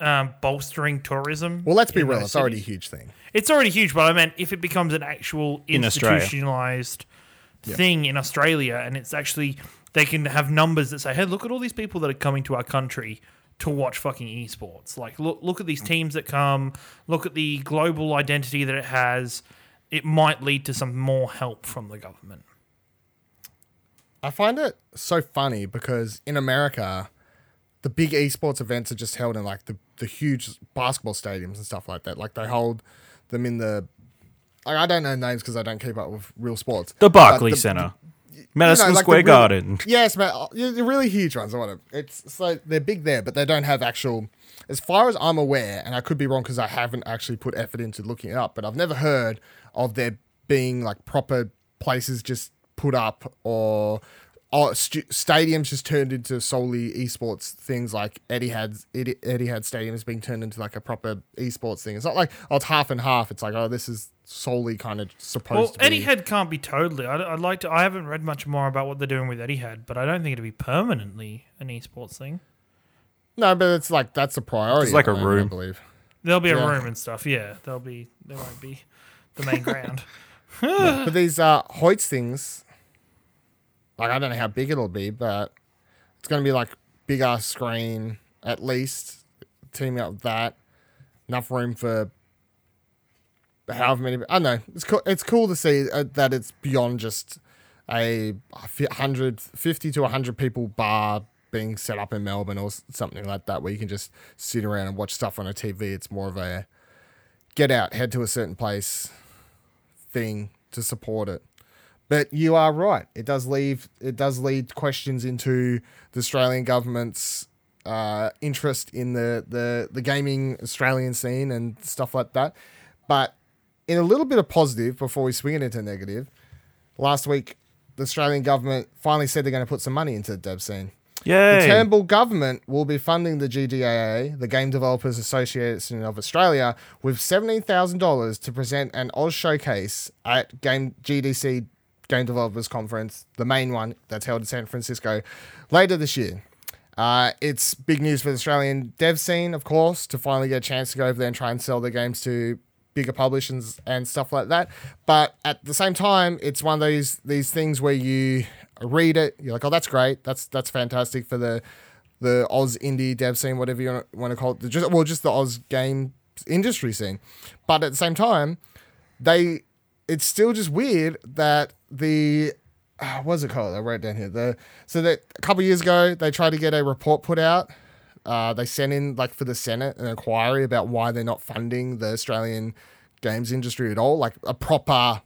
um, bolstering tourism. well, let's be real. those It's already a huge thing. It's already huge, but I meant if it becomes an actual In Australia. institutionalized thing in Australia, and it's actually they can have numbers that say, "Hey, look at all these people that are coming to our country to watch fucking esports. Like, look look at these teams that come. Look at the global identity that it has. It might lead to some more help from the government." I find it so funny because in America, the big esports events are just held in like the, the huge basketball stadiums and stuff like that. Like they hold them in the. Like, I don't know names because I don't keep up with real sports. The Barclay the- Center, you Madison know, like Square really- Garden. Yes, man. uh, yeah, The really huge ones. I want to. It's so they're big there, but they don't have actual. As far as I'm aware, and I could be wrong because I haven't actually put effort into looking it up, but I've never heard of there being like proper places just put up or. Oh, stu- stadiums just turned into solely esports things like Etihad Eti- Etihad Stadium is being turned into like a proper esports thing. It's not like oh it's half and half. It's like oh this is solely kind of supposed Well, to be. Etihad can't be totally. I'd, I'd like to. I haven't read much more about what they're doing with Etihad, but I don't think it'd be permanently an esports thing. No, but it's like that's a priority. It's like a moment, room. I believe. There'll be a room and stuff. Yeah, there'll be. There won't be the main ground. But these uh Hoyts things, like I don't know how big it'll be, but it's gonna be like big screen at least. Teaming up that, enough room for however many. I know. It's cool. It's cool to see uh, that it's beyond just a hundred fifty to hundred people bar being set up in Melbourne or something like that, where you can just sit around and watch stuff on a TV. It's more of a get out, head to a certain place thing to support it. But you are right. It does leave it does lead questions into the Australian government's uh, interest in the, the the gaming Australian scene and stuff like that. But in a little bit of positive before we swing it into negative, last week the Australian government finally said they're going to put some money into the dev scene. The Turnbull government will be funding the GDAA, the Game Developers Association of Australia, with $17,000 to present an Oz showcase at Game GDC Game Developers Conference, the main one that's held in San Francisco, later this year. Uh, it's big news for the Australian dev scene, of course, to finally get a chance to go over there and try and sell their games to bigger publishers and stuff like that. But at the same time, it's one of these these things where you read it, you're like, oh, that's great, that's that's fantastic for the the Oz indie dev scene, whatever you want to call it, just well, just the Oz game industry scene. But at the same time, they it's still just weird that the uh, what's it called? I wrote down here. The so that a couple years ago they tried to get a report put out. Uh, they sent in like for the Senate an inquiry about why they're not funding the Australian games industry at all, like a proper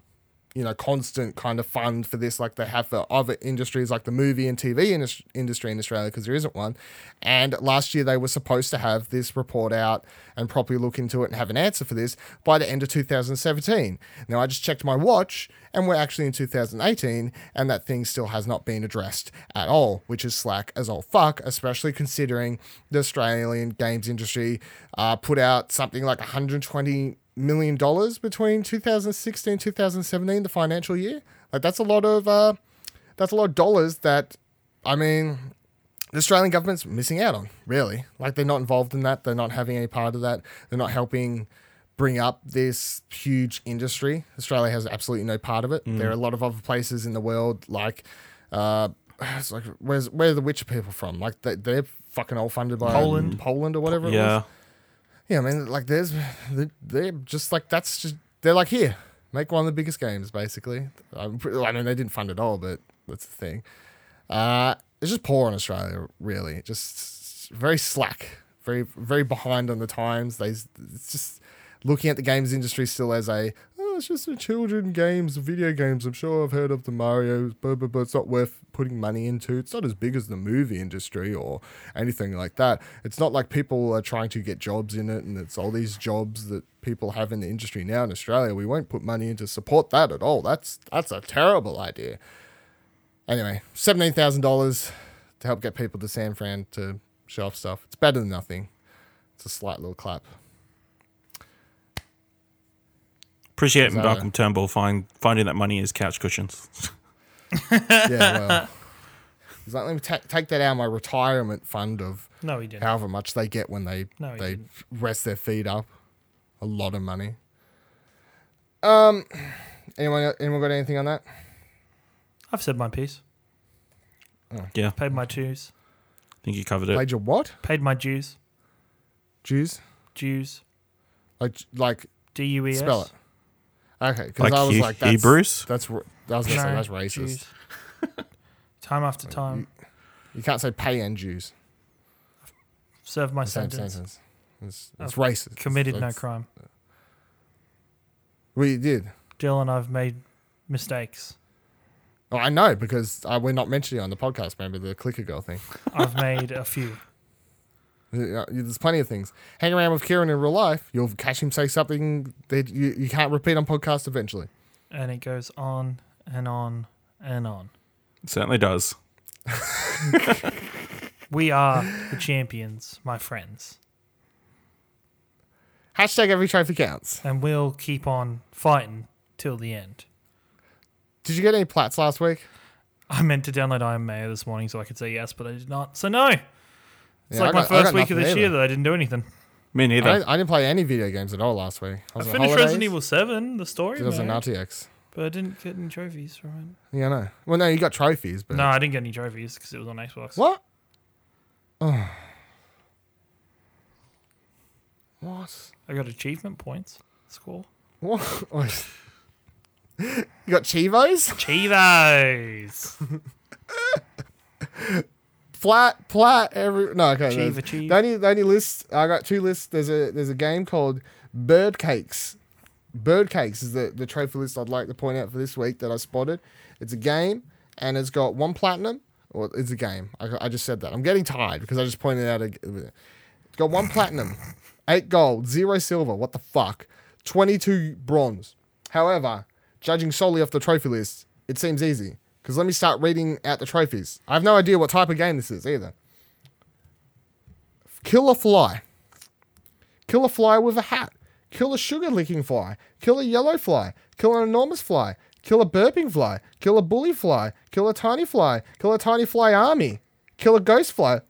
you know, constant kind of fund for this, like they have for other industries, like the movie and TV indus- industry in Australia, because there isn't one. And last year they were supposed to have this report out and properly look into it and have an answer for this by the end of 2017. Now I just checked my watch, and we're actually in 2018, and that thing still has not been addressed at all, which is slack as all fuck, especially considering the Australian games industry uh, put out something like 120 million dollars between 2016 and 2017 the financial year. Like that's a lot of uh that's a lot of dollars that i mean the australian government's missing out on really. Like they're not involved in that. They're not having any part of that. They're not helping bring up this huge industry. Australia has absolutely no part of it. There are a lot of other places in the world like uh it's like where's where are the witcher people from? Like they, they're fucking all funded by Poland. poland or whatever it was. yeah. Yeah, I mean, like there's, they're, just like that's just they're like here, make one of the biggest games basically. I'm I mean, they didn't fund it all, but that's the thing. Uh, it's just poor in Australia, really. Just very slack, very very behind on the times. They it's just looking at the games industry still as a oh, it's just a children games, video games. I'm sure I've heard of the Mario's, but, but, but it's not worth putting money into. It's not as big as the movie industry or anything like that. It's not like people are trying to get jobs in it, and it's all these jobs that people have in the industry now in Australia. We won't put money in to support that at all. That's that's a terrible idea. Anyway, seventeen thousand dollars to help get people to San Fran to show off stuff. It's better than nothing. It's a slight little clap. Appreciate that Malcolm Turnbull find, finding that money in his couch cushions. Yeah, well. He's like, let me ta- take that out of my retirement fund of No, he didn't. however much they get when they No, they didn't. rest their feet up. A lot of money. Um, anyone anyone got anything on that? I've said my piece. Yeah, Paid my dues. I think you covered it. Played your what? Paid my dues. Jews? Dues. Like like D U E S. spell it. Okay, because Like I was He- like that's, Hebrews? That's r- I was gonna say No, that's racist. Jews. time after time. You can't say pay and Jews. Serve my Same sentence. sentence. It's, it's I've racist. Committed no That's- crime. We did. Dylan, I've made mistakes. Oh, I know because uh, we're not mentioning it on the podcast. Remember the clicker girl thing. I've made a few. There's plenty of things. Hang around with Kieran in real life, you'll catch him say something that you, you can't repeat on podcast eventually. And it goes on and on and on. It certainly does. We are the champions, my friends. Hashtag every trophy counts. And we'll keep on fighting till the end. Did you get any plats last week? I meant to download Iron Mayor this morning so I could say yes, but I did not. So no. It's Yeah, like I my got- first week of nothing this year that I didn't do anything. Me neither. didn't, I didn't play any video games at all last week. I I was on finished holidays. Resident Evil 7, the story It was an mode, RTX. but I didn't get any trophies from Yeah, no. Well, no, you got trophies, but No, I didn't get any trophies because it was on Xbox. what? Oh. What? I got achievement points. Score. What? you got Chivos? Chivos! Flat, plat, every no. Okay, Achieve, achieve. The only, the only list I got two lists. There's a there's a game called Bird Cakes. Bird Cakes is the the trophy list I'd like to point out for this week that I spotted. It's a game and it's got one platinum. Or it's a game. I, I just said that. I'm getting tired because I just pointed out. A, it's got one platinum, eight gold, zero silver. What the fuck? Twenty two bronze. However, judging solely off the trophy list, it seems easy. Because let me start reading out the trophies. I have no idea what type of game this is either. Kill a fly. Kill a fly with a hat. Kill a sugar licking fly. Kill a yellow fly. Kill an enormous fly. Kill a burping fly. Kill a bully fly. Kill a tiny fly. Kill a tiny fly army. Kill a ghost fly.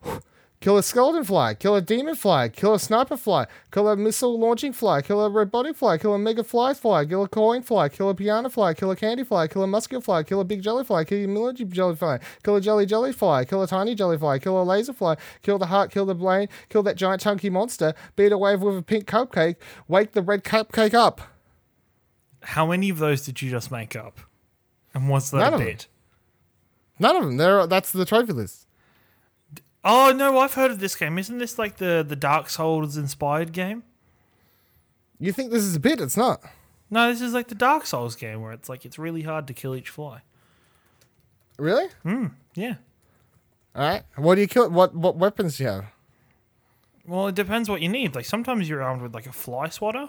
Kill a skeleton fly. Kill a demon fly. Kill a sniper fly. Kill a missile launching fly. Kill a robotic fly. Kill a mega fly fly. Kill a coin fly. Kill a piano fly. Kill a candy fly. Kill a musket fly. Kill a big jelly fly. Kill a military jelly fly. Kill a jelly jelly fly. Kill a tiny jelly fly. Kill a laser fly. Kill the heart. Kill the brain. Kill that giant chunky monster. Beat a wave with a pink cupcake. Wake the red cupcake up. How many of those did you just make up? And was that None of them. None of them. They're, that's the trophy list. Oh no, I've heard of this game. Isn't this like the the Dark Souls inspired game? You think this is a bit? It's not. No, this is like the Dark Souls game where it's like it's really hard to kill each fly. Really? Hmm. Yeah. All right. What do you kill? What what weapons do you have? Well, it depends what you need. Like sometimes you're armed with like a fly swatter.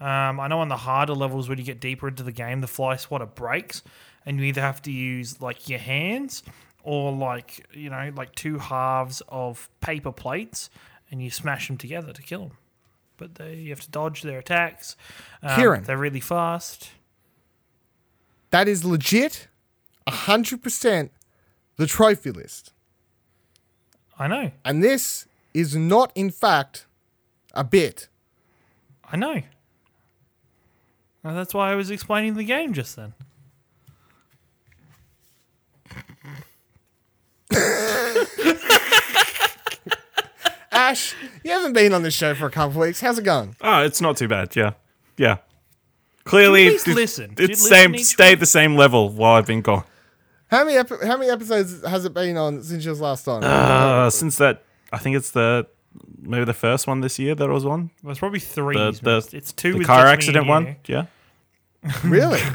Um, I know on the harder levels when you get deeper into the game, the fly swatter breaks, and you either have to use like your hands or like you know like two halves of paper plates, and you smash them together to kill them. But they, you have to dodge their attacks. Um, Kieran. they're really fast. That is legit, hundred percent, the trophy list. I know, And this is not, in fact, a bit. I know. And that's why I was explaining the game just then. Ash, you haven't been on this show for a couple of weeks. How's it going? Oh, it's not too bad. Yeah, yeah. Clearly, Did you at least it's, listen? Did you it's listen same each stayed the same level while I've been gone. How many epi- how many episodes has it been on since you was last on? Uh, since that, I think it's the maybe the first one this year that I was on. Well, it's probably three. The- the- it's two. The with car accident one. you. Yeah. Really?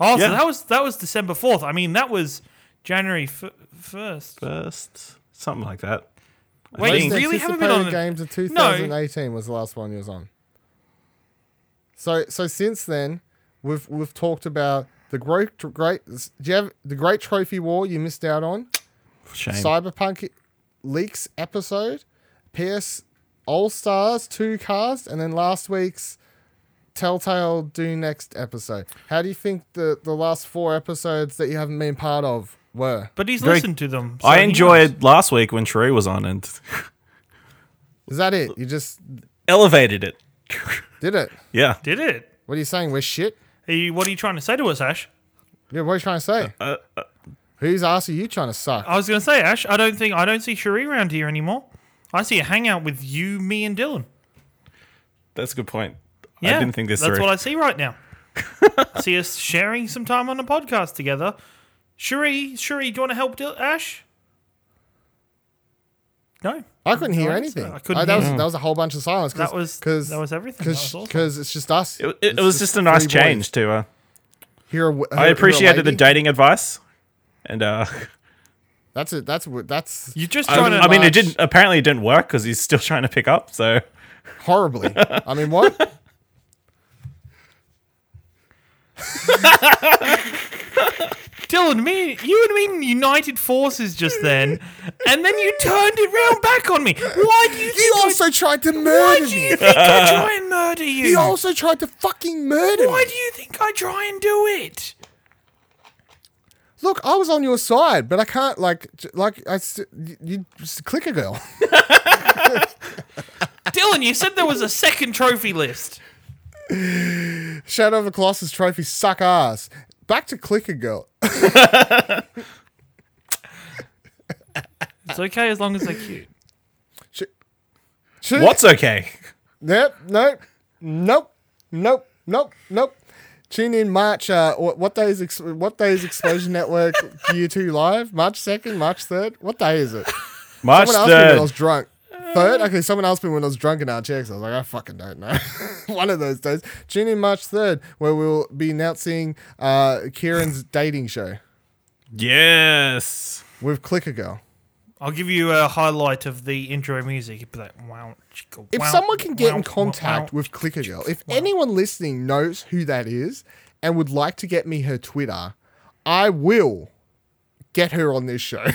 Oh, so that was that was December fourth. I mean, that was January first. First, something like that. I Wait, think- you really haven't been on Anticipated games of 2018 was the last one you was on. So so since then, we've we've talked about the great great. Do you have the Great Trophy War you missed out on? Shame. Cyberpunk leaks episode, PS All Stars two cast, and then last week's Telltale Do Next episode. How do you think the the last four episodes that you haven't been part of were? But he's Very- listened to them. so I he knows. enjoyed last week when Sheree was on and Is that it? You just elevated it. did it. Yeah. Did it? What are you saying? We're shit. Are you, what are you trying to say to us, Ash? Yeah, what are you trying to say? Uh, Whose ass are you trying to suck? I was going to say, Ash. I don't think I don't see Cherie around here anymore. I see a hangout with you, me, and Dylan. That's a good point. Yeah, I didn't think this That's through. what I see right now. See us sharing some time on a podcast together. Cherie, Cherie, do you want to help Dil- Ash? No, I couldn't hear No, anything. I couldn't I- that, hear. was, that was a whole bunch of silence. Cause, that was cause, that was everything. Because awesome. it's just us. It, it, it was just a nice three boys. change too. Uh, Here, a- I here a appreciated the lady. dating advice, and uh, That's it. That's what. That's You're just I, trying to. I mean, it didn't. Apparently, it didn't work because he's still trying to pick up. So horribly. I mean, what? Dylan, me, you and me united forces just then, and then you turned it round back on me. Why do you He think? also tried to I, why murder do you me. think I try and murder you? He also tried to fucking murder Why me. do you think I try and do it? Look, I was on your side, but I can't like like I. You, just click a girl. Dylan, you said there was a second trophy list. Shadow of the Colossus trophy suck ass. Back to clicker girl. It's okay as long as they're cute. Should- what's okay? Yep. Nope. Nope. Nope. Nope. Nope. Tune in March. Uh, what, what day is ex- what day is Explosion Network Year Two live? March second, March third. What day is it? March Someone asked me when I was third. drunk. Third? Okay, someone asked me when I was drunk in our checks. I was like, I fucking don't know. One of those days. Tune in March 3rd, where we'll be announcing uh, Kieran's dating show Yes. with Clicker Girl. I'll give you a highlight of the intro music. It'd be like, wow, chicka, If wow, someone can get wow, in contact wow. with Clicker Girl, if anyone listening knows who that is and would like to get me her Twitter, I will get her on this show.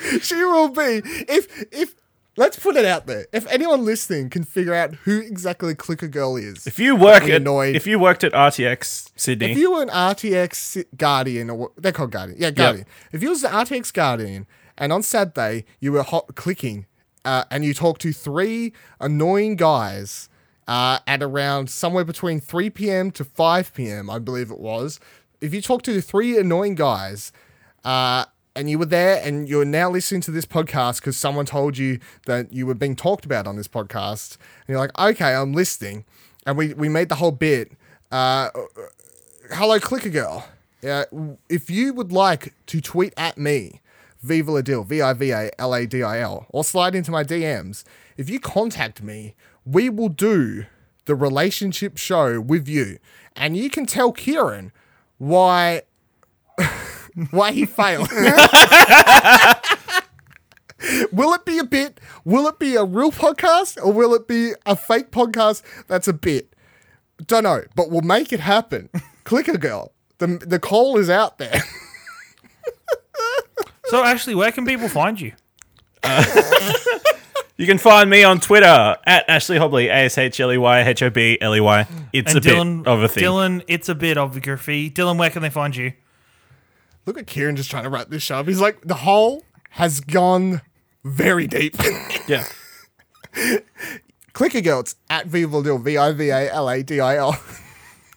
she will be if if let's put it out there. If anyone listening can figure out who exactly Clicker Girl is, If you work at annoyed. if you worked at RTX Sydney, if you were an RTX Guardian, or what- they're called Guardian, yeah, Guardian. If you was an RTX Guardian, and on Saturday you were hot clicking, uh, and you talked to three annoying guys uh, at around somewhere between 3 p.m. to 5 p.m., I believe it was. If you talked to three annoying guys, uh, and you were there and you're now listening to this podcast because someone told you that you were being talked about on this podcast, and you're like, okay, I'm listening, and we, we made the whole bit. Uh, hello, Clicker Girl. Uh, if you would like to tweet at me, Viva La Dill, V I V A L A D I L, or slide into my DMs, if you contact me, we will do the relationship show with you. And you can tell Kieran why why he failed. will it be a bit? Will it be a real podcast or will it be a fake podcast that's a bit? Don't know, but we'll make it happen. Clicker girl. The the call is out there. So, Ashley, where can people find you? Uh, you can find me on Twitter at Ashley Hobley, A S H L E Y H O B L E Y. It's And a Dylan, bit of a thing. Dylan, it's a bit of a graffiti. Dylan, where can they find you? Look at Kieran just trying to wrap this up. He's like, the hole has gone very deep. Yeah. Clicker girl, it's at Viva V I V A L A D I L.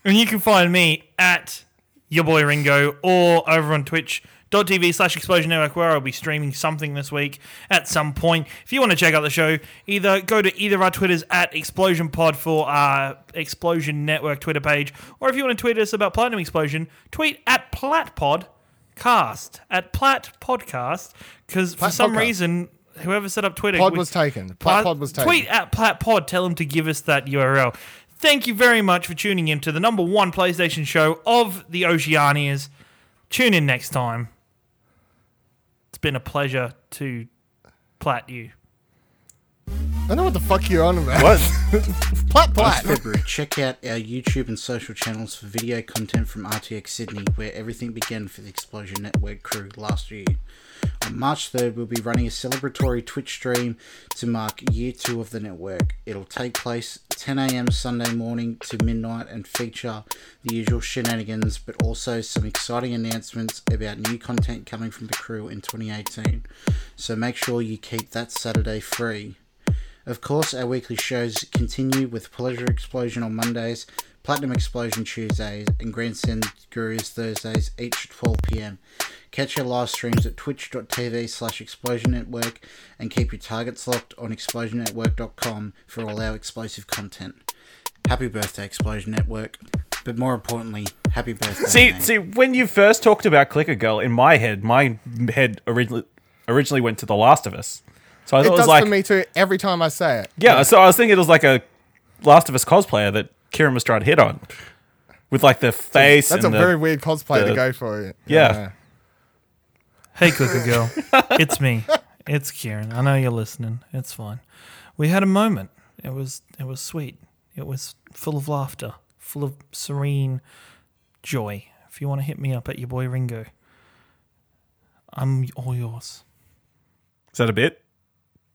And you can find me at your boy Ringo or over on twitch.tv slash explosion network where I'll be streaming something this week at some point. If you want to check out the show, either go to either of our Twitters at Explosion Pod for our Explosion Network Twitter page, or if you want to tweet us about Platinum Explosion, tweet at PlatPod cast at Plat Podcast because for some Podcast. reason whoever set up Twitter Pod we- was taken. Plat pod was taken. Tweet at Plat Pod. Tell them to give us that URL. Thank you very much for tuning in to the number one PlayStation show of the Oceanias. Tune in next time. It's been a pleasure to plat you. I don't know what the fuck you're on about. What? Plat plat. February, check out our YouTube and social channels for video content from RTX Sydney, where everything began for the Explosion Network crew last year. On March 3rd, we'll be running a celebratory Twitch stream to mark year two of the network. It'll take place 10am Sunday morning to midnight and feature the usual shenanigans, but also some exciting announcements about new content coming from the crew in 2018. So make sure you keep that Saturday free. Of course, our weekly shows continue with Pleasure Explosion on Mondays, Platinum Explosion Tuesdays, and Grandstand Gurus Thursdays, each at 12 pm. Catch our live streams at twitch.tv slash explosion network and keep your targets locked on explosionnetwork.com for all our explosive content. Happy birthday, Explosion Network. But more importantly, happy birthday. See, mate. see, when you first talked about Clicker Girl, in my head, my head originally originally went to The Last of Us. So I It thought it, does was like, for me too every time I say it. yeah. So I was thinking it was like a Last of Us cosplayer that Kieran was trying to hit on, with like the face. That's a the- very weird cosplay the- to go for it. Yeah. Hey, Clicker Girl. it's me. It's Kieran. I know you're listening. It's fine. We had a moment. It was it was sweet. It was full of laughter, full of serene joy. If you want to hit me up at your boy Ringo, I'm all yours. Is that a bit?